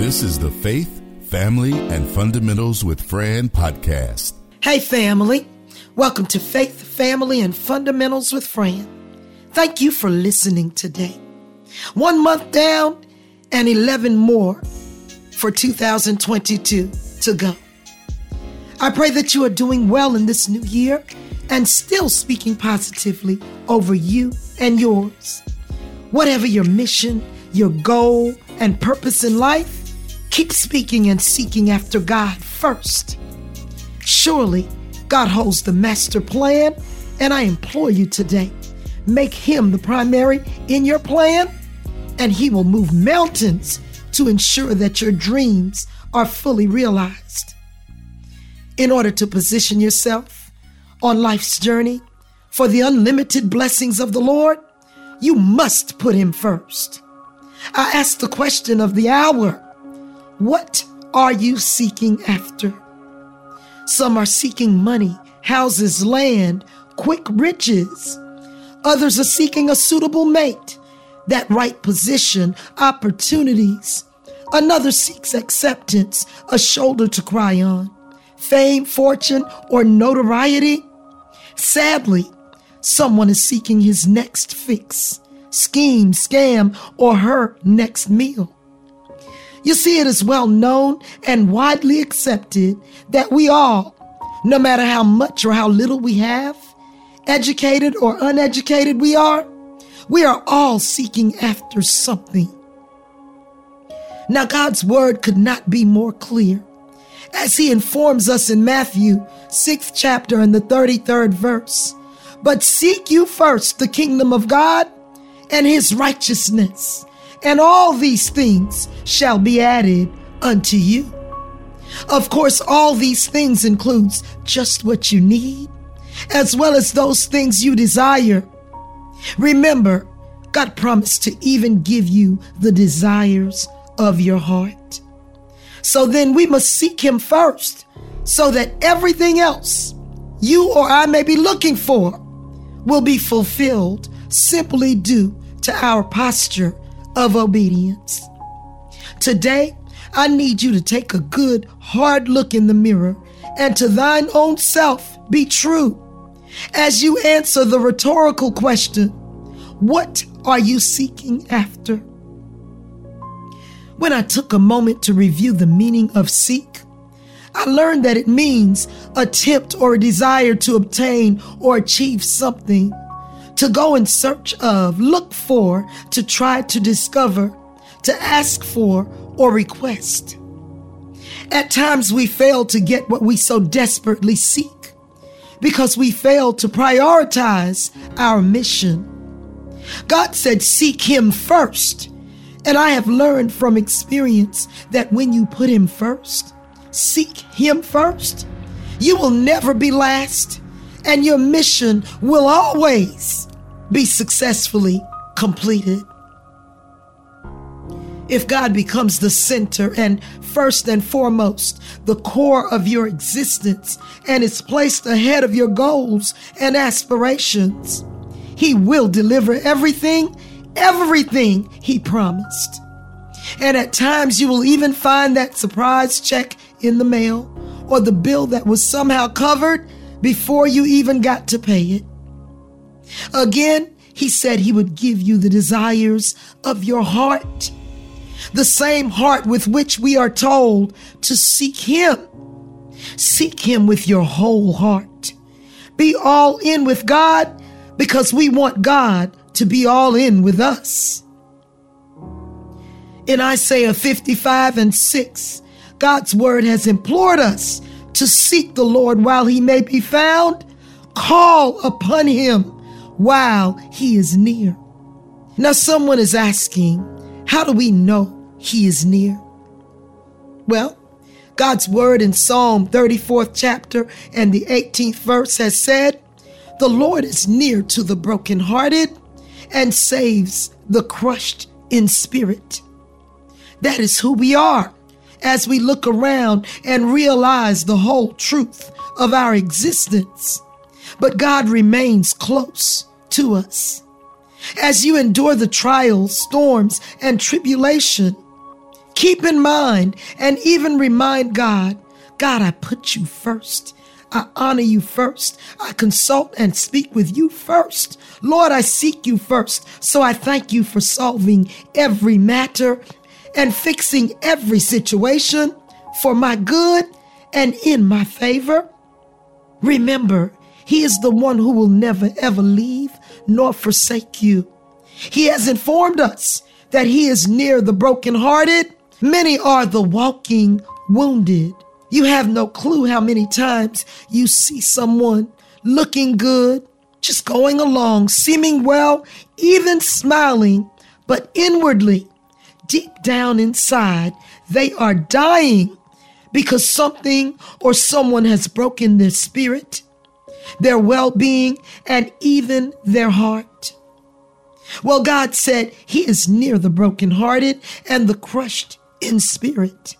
This is the Faith, Family, and Fundamentals with Fran podcast. Hey, family. Welcome to Faith, Family, and Fundamentals with Fran. Thank you for listening today. One month down and 11 more for 2022 to go. I pray that you are doing well in this new year and still speaking positively over you and yours. Whatever your mission, your goal, and purpose in life, keep speaking and seeking after God first. Surely, God holds the master plan, and I implore you today make Him the primary in your plan, and He will move mountains to ensure that your dreams are fully realized. In order to position yourself on life's journey for the unlimited blessings of the Lord, you must put Him first. I ask the question of the hour What are you seeking after? Some are seeking money, houses, land, quick riches. Others are seeking a suitable mate, that right position, opportunities. Another seeks acceptance, a shoulder to cry on, fame, fortune, or notoriety. Sadly, someone is seeking his next fix, scheme, scam, or her next meal. You see, it is well known and widely accepted that we all, no matter how much or how little we have, educated or uneducated we are, we are all seeking after something. Now, God's word could not be more clear as he informs us in Matthew 6th chapter and the 33rd verse. But seek you first the kingdom of God and his righteousness, and all these things shall be added unto you. Of course, all these things includes just what you need, as well as those things you desire. Remember, God promised to even give you the desires of your heart. So then we must seek Him first, so that everything else you or I may be looking for will be fulfilled simply due to our posture of obedience. Today, I need you to take a good, hard look in the mirror and to thine own self be true. As you answer the rhetorical question, What are you seeking after? When I took a moment to review the meaning of seek, I learned that it means attempt or desire to obtain or achieve something, to go in search of, look for, to try to discover, to ask for, or request. At times we fail to get what we so desperately seek because we fail to prioritize our mission. God said, Seek Him first. And I have learned from experience that when you put Him first, seek Him first, you will never be last, and your mission will always be successfully completed. If God becomes the center and first and foremost, the core of your existence, and is placed ahead of your goals and aspirations, He will deliver everything, everything He promised. And at times, you will even find that surprise check in the mail or the bill that was somehow covered before you even got to pay it. Again, He said He would give you the desires of your heart the same heart with which we are told to seek Him. Seek Him with your whole heart. Be all in with God because we want God to be all in with us. In Isaiah 55 and 6, God's word has implored us to seek the Lord while he may be found, call upon him while he is near. Now, someone is asking, how do we know he is near? Well, God's word in Psalm 34th chapter and the 18th verse has said, The Lord is near to the brokenhearted and saves the crushed in spirit. That is who we are as we look around and realize the whole truth of our existence. But God remains close to us. As you endure the trials, storms, and tribulation, keep in mind and even remind God, God, I put you first. I honor you first. I consult and speak with you first. Lord, I seek you first. So I thank you for solving every matter and fixing every situation for my good and in my favor. Remember, He is the one who will never ever leave nor forsake you. He has informed us that He is near the brokenhearted. Many are the walking wounded. You have no clue how many times you see someone looking good, just going along, seeming well, even smiling, but inwardly, deep down inside, they are dying because something or someone has broken their spirit, their well being, and even their heart. Well, God said He is near the brokenhearted and the crushed in spirit.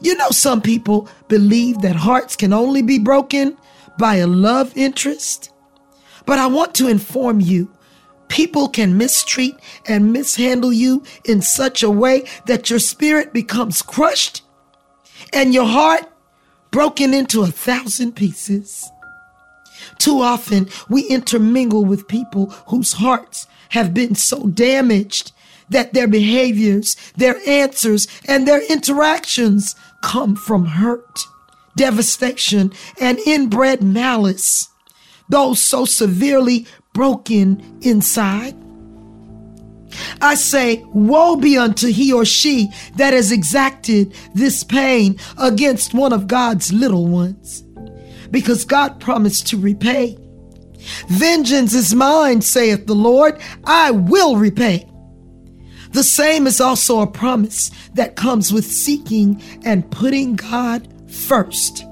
You know, some people believe that hearts can only be broken by a love interest. But I want to inform you people can mistreat and mishandle you in such a way that your spirit becomes crushed and your heart broken into a thousand pieces. Too often we intermingle with people whose hearts have been so damaged that their behaviors, their answers, and their interactions come from hurt, devastation, and inbred malice. Those so severely broken inside. I say, Woe be unto he or she that has exacted this pain against one of God's little ones, because God promised to repay. Vengeance is mine, saith the Lord, I will repay. The same is also a promise that comes with seeking and putting God first.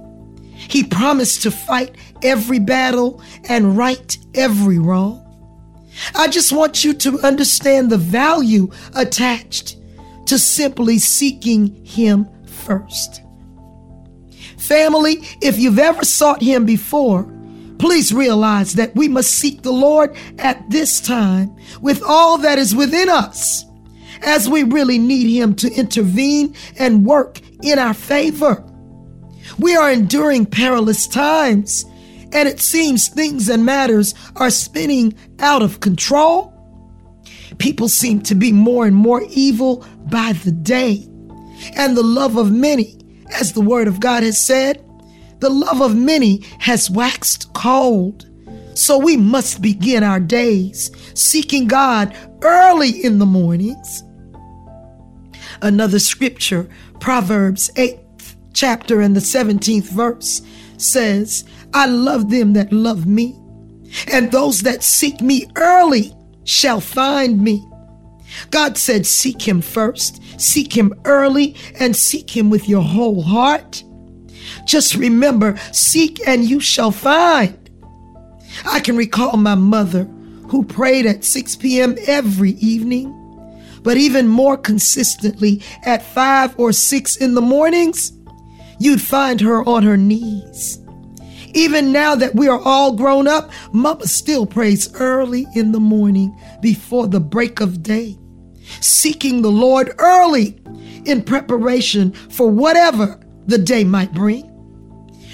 He promised to fight every battle and right every wrong. I just want you to understand the value attached to simply seeking Him first. Family, if you've ever sought Him before, please realize that we must seek the Lord at this time with all that is within us as we really need Him to intervene and work in our favor. We are enduring perilous times, and it seems things and matters are spinning out of control. People seem to be more and more evil by the day, and the love of many, as the Word of God has said, the love of many has waxed cold. So we must begin our days seeking God early in the mornings Another scripture, Proverbs 8th chapter and the 17th verse says, I love them that love me, and those that seek me early shall find me. God said, Seek him first, seek him early, and seek him with your whole heart. Just remember, seek and you shall find. I can recall my mother who prayed at 6 p.m. every evening but even more consistently at five or six in the mornings, you'd find her on her knees. Even now that we are all grown up, Mama still prays early in the morning before the break of day, seeking the Lord early in preparation for whatever the day might bring.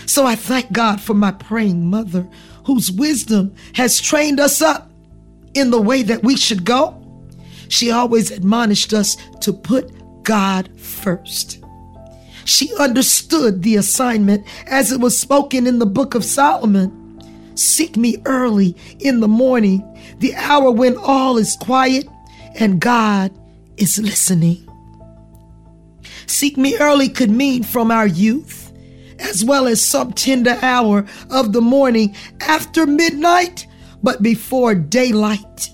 So I thank God for my praying mother, whose wisdom has trained us up in the way that we should go she always admonished us to put God first. She understood the assignment as it was spoken in the book of Solomon. Seek me early in the morning, the hour when all is quiet and God is listening. Seek me early could mean from our youth, as well as some tender hour of the morning after midnight, but before daylight.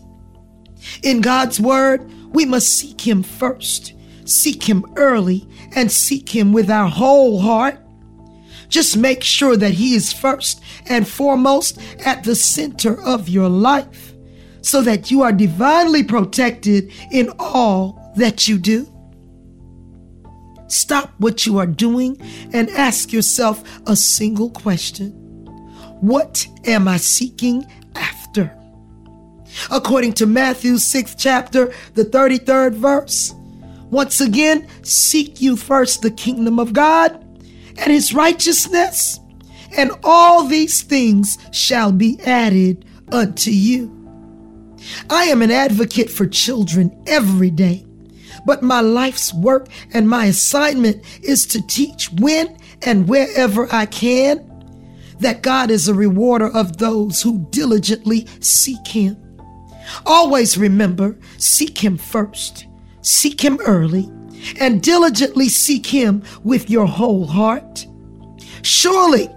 In God's word, we must seek Him first, seek Him early, and seek Him with our whole heart. Just make sure that He is first and foremost at the center of your life so that you are divinely protected in all that you do. Stop what you are doing and ask yourself a single question What am I seeking after? According to Matthew 6th chapter, the 33rd verse, Once again, seek you first the kingdom of God and his righteousness, and all these things shall be added unto you. I am an advocate for children every day, but my life's work and my assignment is to teach when and wherever I can that God is a rewarder of those who diligently seek Him. Always remember, seek Him first, seek Him early, and diligently seek Him with your whole heart. Surely,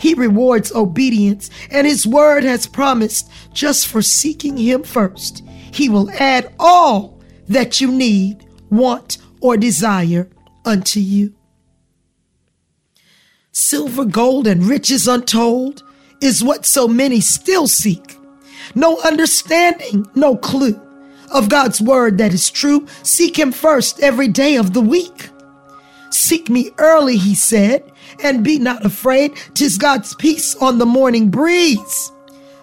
He rewards obedience, and His word has promised just for seeking Him first, He will add all that you need, want, or desire unto you. Silver, gold, and riches untold is what so many still seek. No understanding, no clue of God's word that is true. Seek Him first every day of the week. Seek me early, he said, and be not afraid. Tis God's peace on the morning breeze.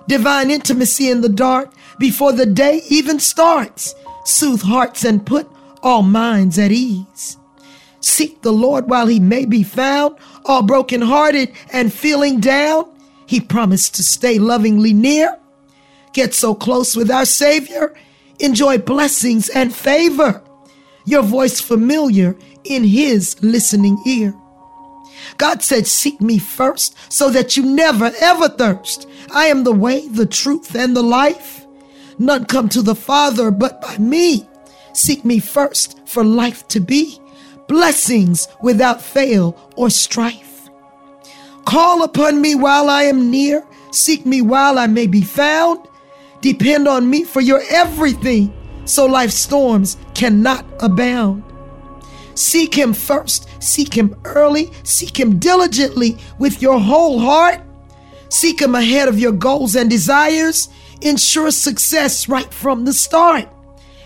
Divine intimacy in the dark before the day even starts. Soothe hearts and put all minds at ease. Seek the Lord while he may be found, all brokenhearted and feeling down. He promised to stay lovingly near. Get so close with our Savior. Enjoy blessings and favor. Your voice familiar in his listening ear. God said, Seek me first so that you never ever thirst. I am the way, the truth, and the life. None come to the Father but by me. Seek me first for life to be blessings without fail or strife. Call upon me while I am near, seek me while I may be found. Depend on me for your everything, so life's storms cannot abound. Seek him first, seek him early, seek him diligently with your whole heart. Seek him ahead of your goals and desires. Ensure success right from the start.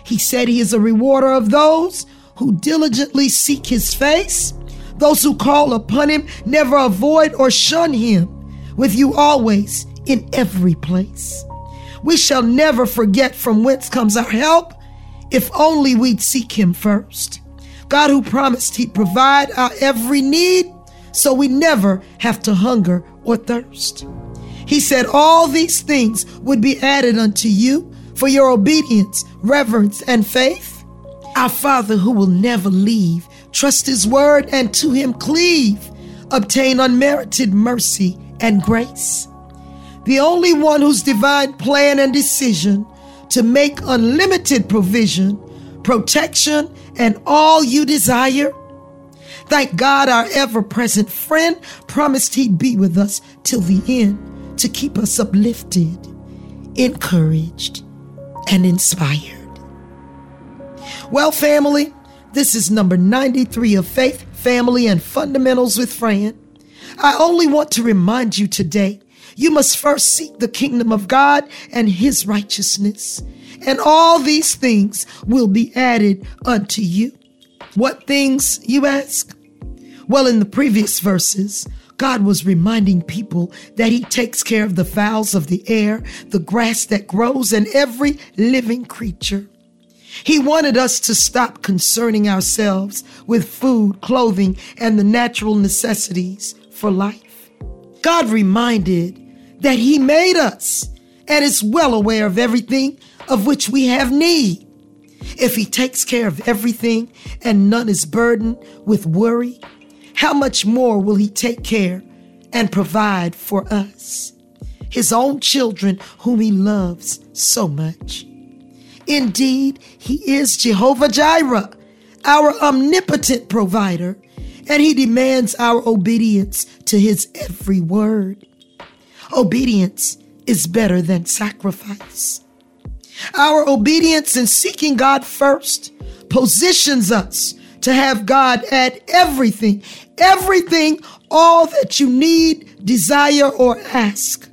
He said he is a rewarder of those who diligently seek his face, those who call upon him, never avoid or shun him, with you always in every place. We shall never forget from whence comes our help if only we'd seek him first. God, who promised he'd provide our every need so we never have to hunger or thirst. He said all these things would be added unto you for your obedience, reverence, and faith. Our Father who will never leave, trust His word and to Him cleave, obtain unmerited mercy and grace. The only one whose divine plan and decision to make unlimited provision, protection, and all you desire. Thank God our ever present friend promised He'd be with us till the end to keep us uplifted, encouraged, and inspired. Well, family, this is number 93 of Faith, Family, and Fundamentals with Fran. I only want to remind you today you must first seek the kingdom of God and his righteousness, and all these things will be added unto you. What things, you ask? Well, in the previous verses, God was reminding people that He takes care of the fowls of the air, the grass that grows, and every living creature. He wanted us to stop concerning ourselves with food, clothing, and the natural necessities for life. God reminded that He made us and is well aware of everything of which we have need. If He takes care of everything and none is burdened with worry, how much more will He take care and provide for us, His own children whom He loves so much? Indeed, He is Jehovah Jireh, our omnipotent provider, and He demands our obedience to His every word. Obedience is better than sacrifice. Our obedience in seeking God first positions us to have God add everything, everything, all that you need, desire, or ask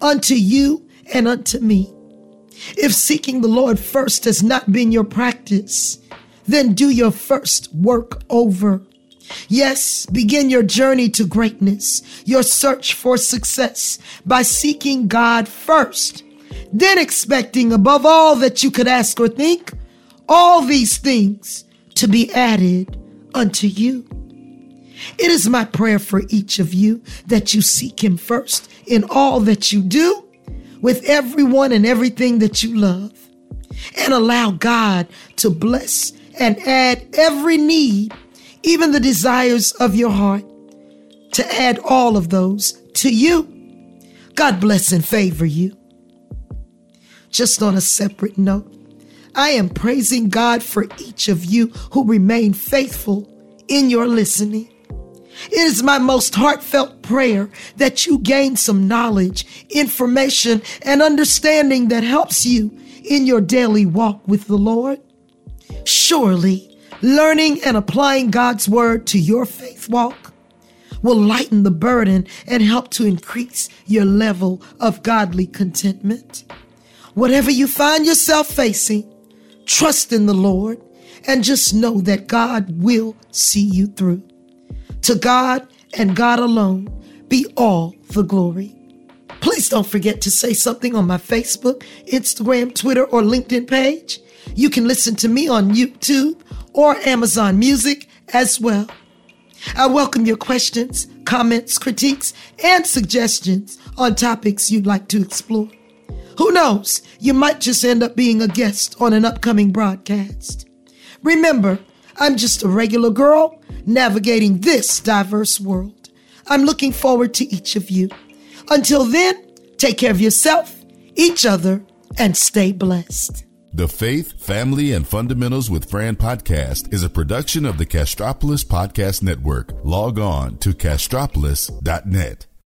unto you and unto me. If seeking the Lord first has not been your practice, then do your first work over. Yes, begin your journey to greatness, your search for success by seeking God first, then expecting above all that you could ask or think, all these things to be added unto you. It is my prayer for each of you that you seek him first in all that you do, with everyone and everything that you love, and allow God to bless and add every need, even the desires of your heart, to add all of those to you. God bless and favor you. Just on a separate note, I am praising God for each of you who remain faithful in your listening. It is my most heartfelt prayer that you gain some knowledge, information, and understanding that helps you in your daily walk with the Lord. Surely, learning and applying God's word to your faith walk will lighten the burden and help to increase your level of godly contentment. Whatever you find yourself facing, trust in the Lord and just know that God will see you through. To God and God alone be all the glory. Please don't forget to say something on my Facebook, Instagram, Twitter, or LinkedIn page. You can listen to me on YouTube or Amazon Music as well. I welcome your questions, comments, critiques, and suggestions on topics you'd like to explore. Who knows, you might just end up being a guest on an upcoming broadcast. Remember, I'm just a regular girl navigating this diverse world. I'm looking forward to each of you. Until then, take care of yourself, each other, and stay blessed. The Faith, Family, and Fundamentals with Fran podcast is a production of the Castropolis Podcast Network. Log on to castropolis.net.